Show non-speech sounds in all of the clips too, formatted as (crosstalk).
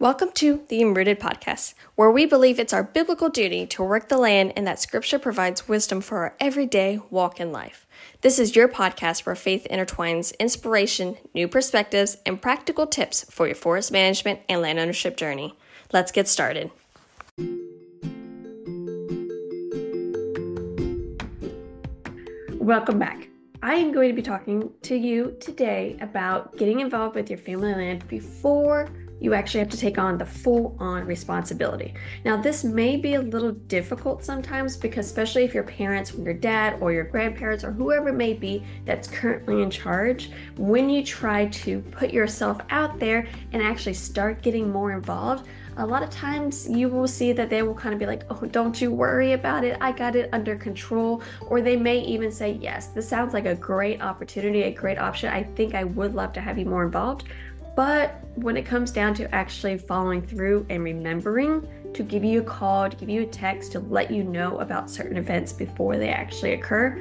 Welcome to the Enrooted Podcast, where we believe it's our biblical duty to work the land and that Scripture provides wisdom for our everyday walk in life. This is your podcast where faith intertwines inspiration, new perspectives, and practical tips for your forest management and land ownership journey. Let's get started. Welcome back. I am going to be talking to you today about getting involved with your family land before you actually have to take on the full on responsibility. Now, this may be a little difficult sometimes because, especially if your parents, your dad, or your grandparents, or whoever it may be that's currently in charge, when you try to put yourself out there and actually start getting more involved, a lot of times you will see that they will kind of be like, oh, don't you worry about it. I got it under control. Or they may even say, yes, this sounds like a great opportunity, a great option. I think I would love to have you more involved. But when it comes down to actually following through and remembering to give you a call, to give you a text, to let you know about certain events before they actually occur,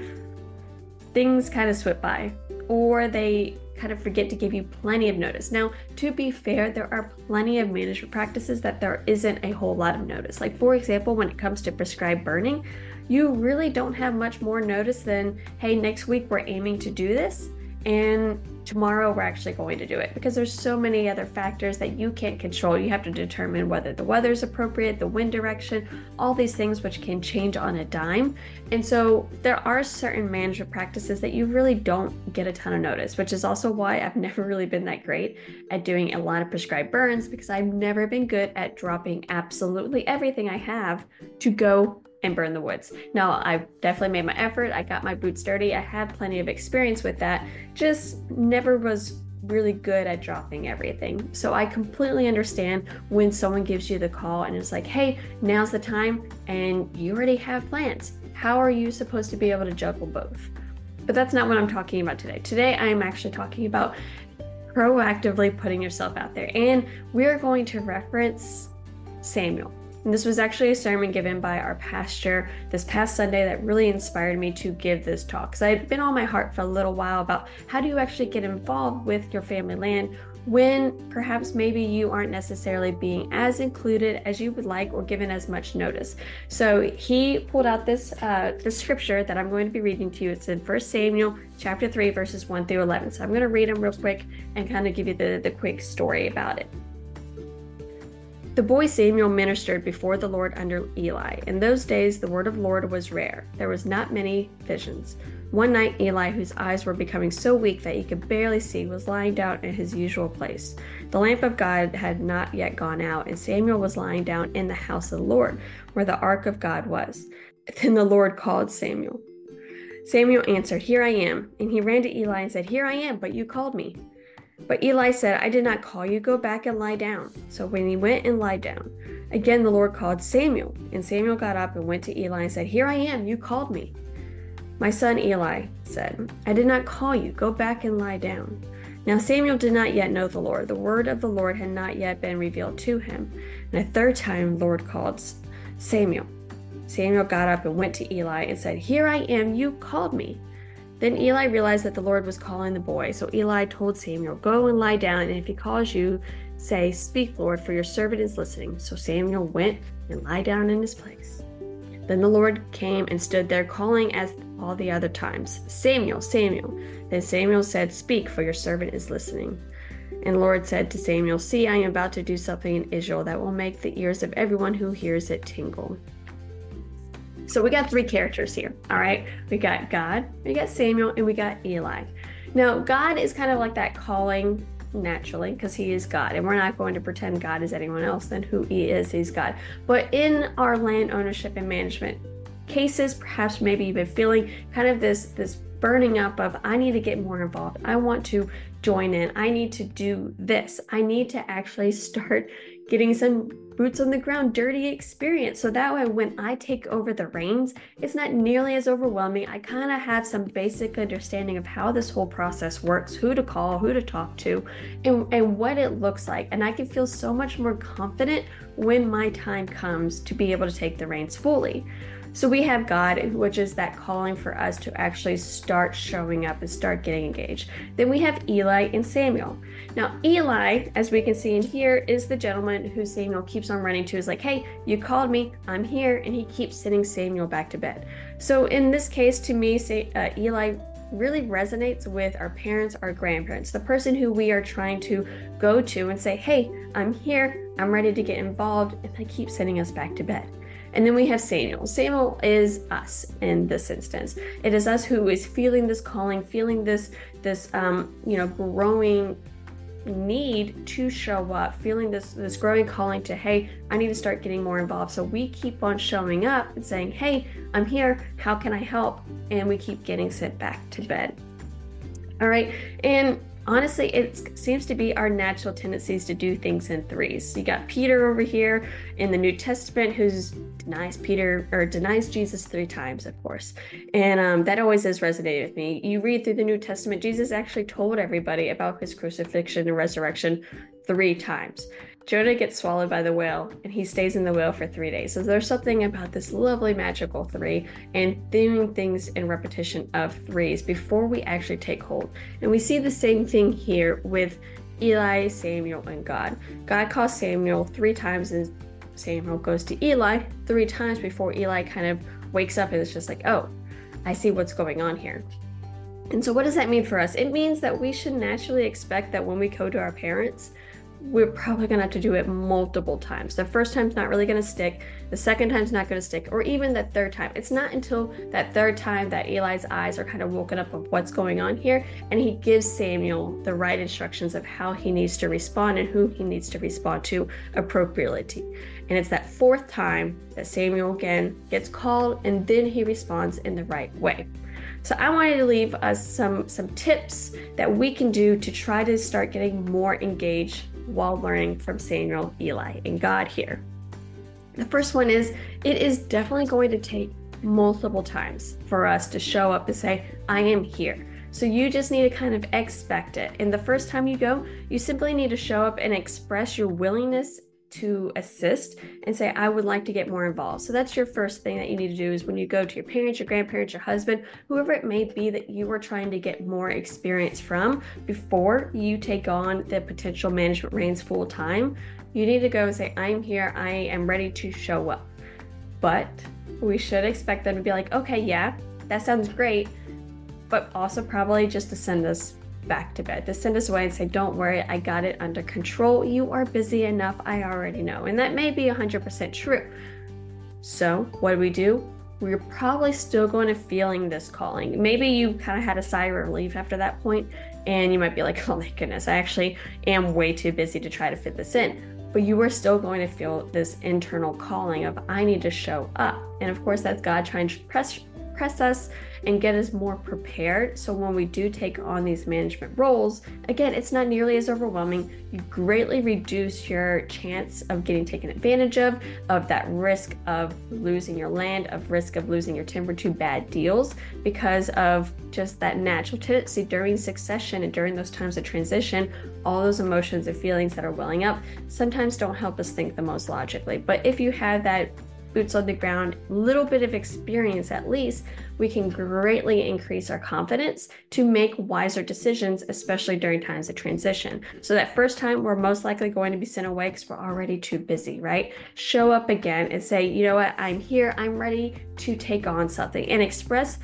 things kind of slip by or they kind of forget to give you plenty of notice. Now, to be fair, there are plenty of management practices that there isn't a whole lot of notice. Like, for example, when it comes to prescribed burning, you really don't have much more notice than, hey, next week we're aiming to do this and tomorrow we're actually going to do it because there's so many other factors that you can't control. You have to determine whether the weather is appropriate the wind direction all these things which can change on a dime. And so there are certain management practices that you really don't get a ton of notice which is also why i've (laughs) never really been that great at doing a lot of prescribed burns because i've never been good at dropping absolutely everything i have to go and burn the woods. Now, I definitely made my effort. I got my boots dirty. I had plenty of experience with that. Just never was really good at dropping everything. So I completely understand when someone gives you the call and it's like, hey, now's the time, and you already have plans. How are you supposed to be able to juggle both? But that's not what I'm talking about today. Today, I am actually talking about proactively putting yourself out there. And we're going to reference Samuel. And this was actually a sermon given by our pastor this past Sunday that really inspired me to give this talk. Because I've been on my heart for a little while about how do you actually get involved with your family land when perhaps maybe you aren't necessarily being as included as you would like or given as much notice. So he pulled out this uh, the scripture that I'm going to be reading to you. It's in 1 Samuel chapter 3 verses 1 through 11. So I'm going to read them real quick and kind of give you the, the quick story about it. The boy Samuel ministered before the Lord under Eli. In those days, the word of the Lord was rare. There was not many visions. One night, Eli, whose eyes were becoming so weak that he could barely see, was lying down in his usual place. The lamp of God had not yet gone out, and Samuel was lying down in the house of the Lord, where the ark of God was. Then the Lord called Samuel. Samuel answered, Here I am. And he ran to Eli and said, Here I am, but you called me. But Eli said, I did not call you, go back and lie down. So when he went and lied down, again the Lord called Samuel. And Samuel got up and went to Eli and said, Here I am, you called me. My son Eli said, I did not call you, go back and lie down. Now Samuel did not yet know the Lord. The word of the Lord had not yet been revealed to him. And a third time the Lord called Samuel. Samuel got up and went to Eli and said, Here I am, you called me. Then Eli realized that the Lord was calling the boy. So Eli told Samuel, Go and lie down, and if he calls you, say, Speak, Lord, for your servant is listening. So Samuel went and lay down in his place. Then the Lord came and stood there, calling as all the other times, Samuel, Samuel. Then Samuel said, Speak, for your servant is listening. And the Lord said to Samuel, See, I am about to do something in Israel that will make the ears of everyone who hears it tingle. So we got three characters here. All right. We got God, we got Samuel, and we got Eli. Now, God is kind of like that calling naturally because he is God. And we're not going to pretend God is anyone else than who he is. He's God. But in our land ownership and management cases, perhaps maybe you've been feeling kind of this this burning up of I need to get more involved. I want to join in. I need to do this. I need to actually (laughs) start getting some boots on the ground, dirty experience. So that way, when I take over the reins, it's not nearly as overwhelming. I kind of have some basic understanding of how this whole process works, who to call, who to talk to, and, and what it looks like. And I can feel so much more confident when my time comes to be able to take the reins fully. So we have God, which is that calling for us to actually start showing up and start getting engaged. Then we have Eli and Samuel. Now, Eli, as we can see in here, is the gentleman who Samuel keeps on running to, is like, hey, you called me, I'm here, and he keeps sending Samuel back to bed. So in this case, to me, say, uh, Eli really resonates with our parents, our grandparents, the person who we are trying to go to and say, hey, I'm here, I'm ready to get involved, and they keep sending us back to bed. And then we have Samuel. Samuel is us in this instance. It is us who is feeling this calling, feeling this this um, you know growing need to show up, feeling this this growing calling to hey, I need to start getting more involved. So we keep on showing up and saying, "Hey, I'm here. How can I help?" And we keep getting sent back to bed. All right. And honestly, it seems to be our natural tendencies to do things in threes. You got Peter over here in the New Testament who denies Peter or denies Jesus three times, of course. And um, that always has resonated with me. You read through the New Testament, Jesus actually told everybody about his crucifixion and resurrection three times. Jonah gets swallowed by the whale and he stays in the whale for three days. So there's something about this lovely magical three and doing things in repetition of threes before we actually take hold. And we see the same thing here with Eli, Samuel, and God. God calls Samuel three times and Samuel goes to Eli three times before Eli kind of wakes up and is just like, oh, I see what's going on here. And so, what does that mean for us? It means that we should naturally expect that when we go to our parents, we're probably going to have to do it multiple times. The first time's not really going to stick. The second time's not going to stick, or even the third time. It's not until that third time that Eli's eyes are kind of woken up of what's going on here, and he gives Samuel the right instructions of how he needs to respond and who he needs to respond to appropriately. And it's that fourth time that Samuel again gets called, and then he responds in the right way. So I wanted to leave us some some tips that we can do to try to start getting more engaged while learning from Samuel, Eli, and God here. The first one is it is definitely going to take multiple times for us to show up and say, I am here. So you just need to kind of expect it. And the first time you go, you simply need to show up and express your willingness to assist and say i would like to get more involved. So that's your first thing that you need to do is when you go to your parents your grandparents your husband whoever it may be that you are trying to get more experience from before you take on the potential management reins full time you need to go and say i'm here. I am ready to show up. But we should expect them to be like okay yeah that sounds great but also probably just to send us back to bed, to send us away and say, Don't worry, I got it under control. You are busy enough. I already know. And that may be 100% true. So, what do we do? We're probably still going to feeling this calling. Maybe you kind of had a sigh of relief after that point, and you might be like, (laughs) Oh my goodness, I actually am way too busy to try to fit this in but you are still going to feel this internal calling of I need to show up. And of course, that's God trying to press press us and get us more prepared. So when we do take on these management roles, again, it's not nearly as overwhelming. You greatly reduce your chance of getting taken advantage of, of that risk of losing your land, of risk of losing your timber to bad deals because of just that natural tendency during succession and during those times of transition, all those emotions and feelings that are welling up sometimes don't help us think the most logically. But if you have that boots on the ground, little bit of experience at least, we can greatly increase our confidence to make wiser decisions, especially during times of transition. So, that first time, we're most likely going to be sent away because we're already too busy, right? Show up again and say, you know what, I'm here, I'm ready to take on something, and express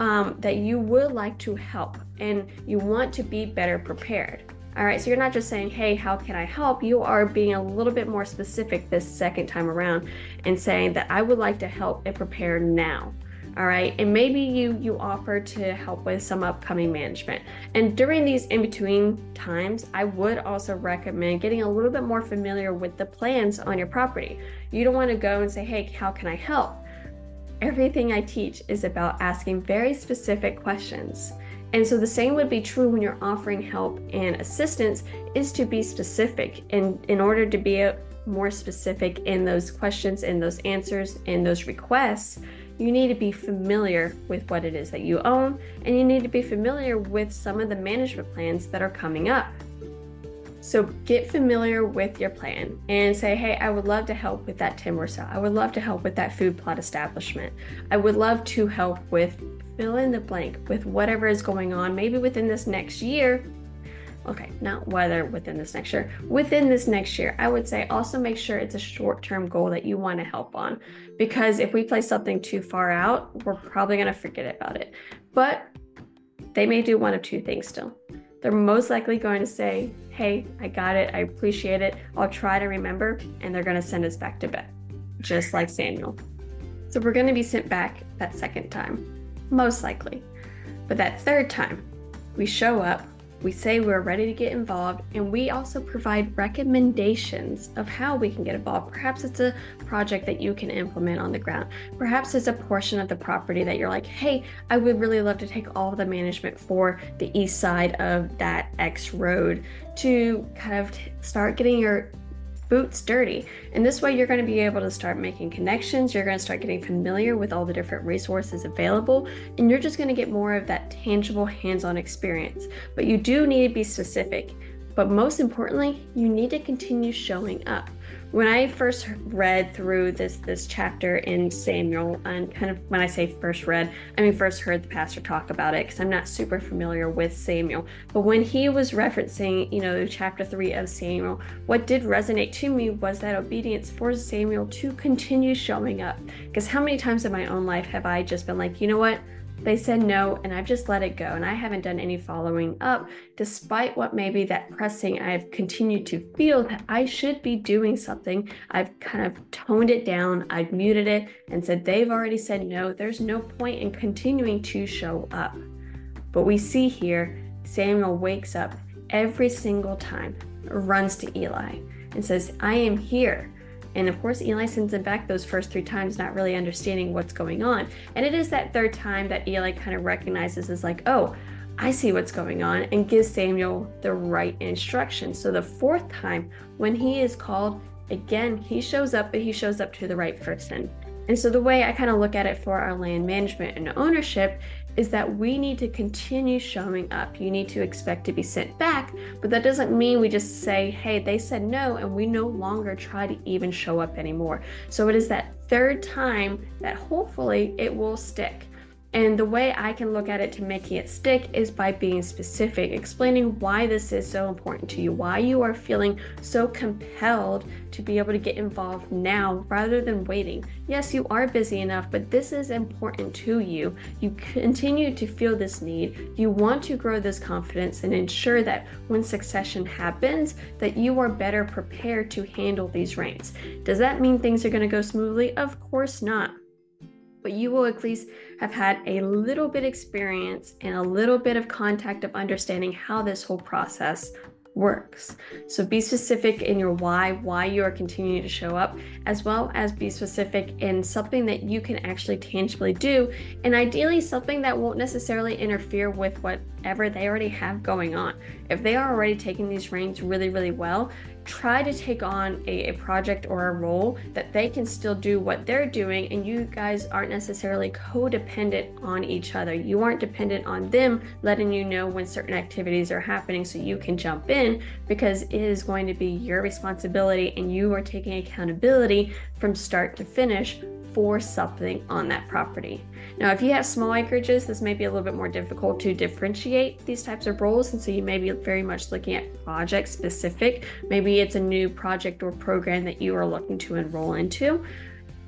um, that you would like to help and you want to be better prepared. All right, so you're not just saying, hey, how can I help? You are being a little bit more specific this second time around and saying that I would like to help and prepare now. All right, and maybe you you offer to help with some upcoming management. And during these in between times, I would also recommend getting a little bit more familiar with the plans on your property. You don't want to go and say, hey, how can I help? Everything I teach is about asking very specific questions. And so the same would be true when you're offering help and assistance is to be specific. And in order to be uh, more specific in those questions, in those answers, in those requests, you need to be familiar with what it is that you own and you need to be familiar with some of the management plans that are coming up. So get familiar with your plan and say, hey, I would love to help with that timber sale. I would love to help with that food plot establishment. I would love to help with fill in the blank with whatever is going on, maybe within this next year. Okay, not whether within this next year, within this next year, I would say also make sure it's a short term goal that you want to help on. Because if we place something too far out, we're probably going to forget about it. But they may do one of two things still they're most likely going to say, Hey, I got it. I appreciate it. I'll try to remember. And they're going to send us back to bed, just like Samuel. So we're going to be sent back that second time, most likely. But that third time, we show up, we say we're ready to get involved, and we also provide recommendations of how we can get involved. Perhaps it's a project that you can implement on the ground. Perhaps it's a portion of the property that you're like, hey, I would really love to take all the management for the east side of that X road to kind of start getting your boots dirty. And this way, you're going to be able to start making connections. You're going to start getting familiar with all the different resources available, and you're just going to get more of that tangible hands on experience. But you do need to be specific. But most importantly, you need to continue showing up when I first read through this this chapter in Samuel, and kind of when I say first read, I mean first heard the pastor talk about it because I'm not super familiar with Samuel. But when he was referencing, you know, chapter three of Samuel, what did resonate to me was that obedience for Samuel to continue showing up. Because how many times in my own life have I just been like, you know what? They said no, and I've just let it go, and I haven't done any following up, despite what maybe that pressing I've continued to feel that I should be doing something. I've kind of toned it down, I've muted it, and said they've already said no. There's no point in continuing to show up. But we see here Samuel wakes up every single time, runs to Eli, and says, I am here. And of course, Eli sends him back those first three times, not really understanding what's going on. And it is that third time that Eli kind of recognizes is like, oh, I see what's going on, and gives Samuel the right instructions. So the fourth time, when he is called, again, he shows up, but he shows up to the right person. And so the way I kind of look at it for our land management and ownership is that we need to continue showing up. You need to expect to be sent back, but that doesn't mean we just say, hey, they said no, and we no longer try to even show up anymore. So it is that third time that hopefully it will stick. And the way I can look at it to making it stick is by being specific, explaining why this is so important to you, why you are feeling so compelled to be able to get involved now rather than waiting. Yes, you are busy enough, but this is important to you. You continue to feel this need. You want to grow this confidence and ensure that when succession happens, that you are better prepared to handle these reins. Does that mean things are going to go smoothly? Of course not but you will at least have had a little bit experience and a little bit of contact of understanding how this whole process works. So be specific in your why, why you are continuing to show up, as well as be specific in something that you can actually tangibly do, and ideally something that won't necessarily interfere with whatever they already have going on. If they are already taking these reins really, really well, try to take on a, a, project or a role that they can still do what they're doing and you guys aren't necessarily codependent on each other. You aren't dependent on them letting you know when certain activities are happening so you can jump in because it is going to be your responsibility and you are taking accountability from start to finish for something on that property. Now, if you have small acreages, this may be a little bit more difficult to differentiate these types of roles, and so you may be very much looking at project specific. Maybe it's a new project or program that you are looking to enroll into.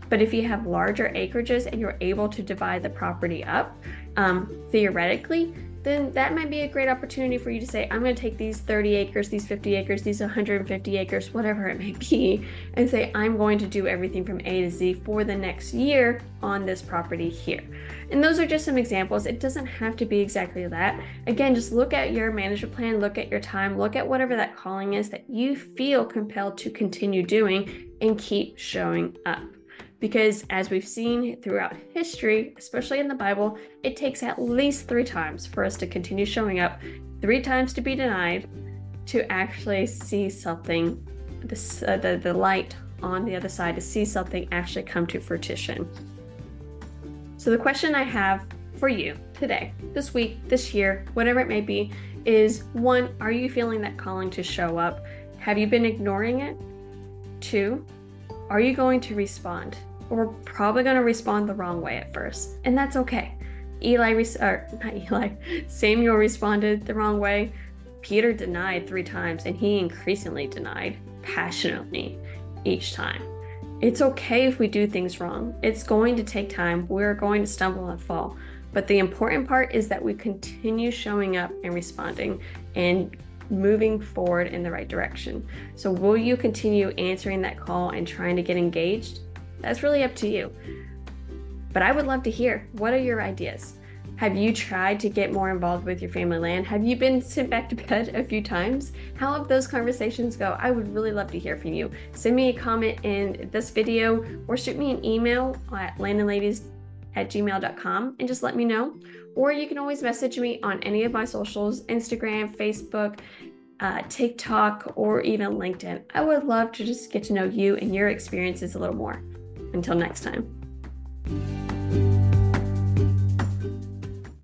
But if you have larger acreages and you're able to divide the property up, um, theoretically, then that might be a great opportunity for you to say, I'm going to take these 30 acres, these 50 acres, these 150 acres, whatever it may be, and say, I'm going to do everything from A to Z for the next year on this property here. And those are just some examples. It doesn't have to be exactly that. Again, just look at your management plan, look at your time, look at whatever that calling is that you feel compelled to continue doing and keep showing up. Because as we've seen throughout history, especially in the Bible, it takes at least three times for us to continue showing up, three times to be denied, to actually see something, the, uh, the, the light on the other side, to see something actually come to fruition. So, the question I have for you today, this week, this year, whatever it may be, is one, are you feeling that calling to show up? Have you been ignoring it? Two, are you going to respond? We're probably going to respond the wrong way at first, and that's okay. Eli, or not Eli, Samuel responded the wrong way. Peter denied three times, and he increasingly denied passionately each time. It's okay if we do things wrong. It's going to take time. We're going to stumble and fall. But the important part is that we continue showing up and responding and moving forward in the right direction. So, will you continue answering that call and trying to get engaged? That's really up to you. But I would love to hear what are your ideas? Have you tried to get more involved with your family land? Have you been sent back to bed a few times? How have those conversations go? I would really love to hear from you. Send me a comment in this video or shoot me an email at landandladies at gmail.com and just let me know. Or you can always message me on any of my socials Instagram, Facebook, uh, TikTok, or even LinkedIn. I would love to just get to know you and your experiences a little more. Until next time.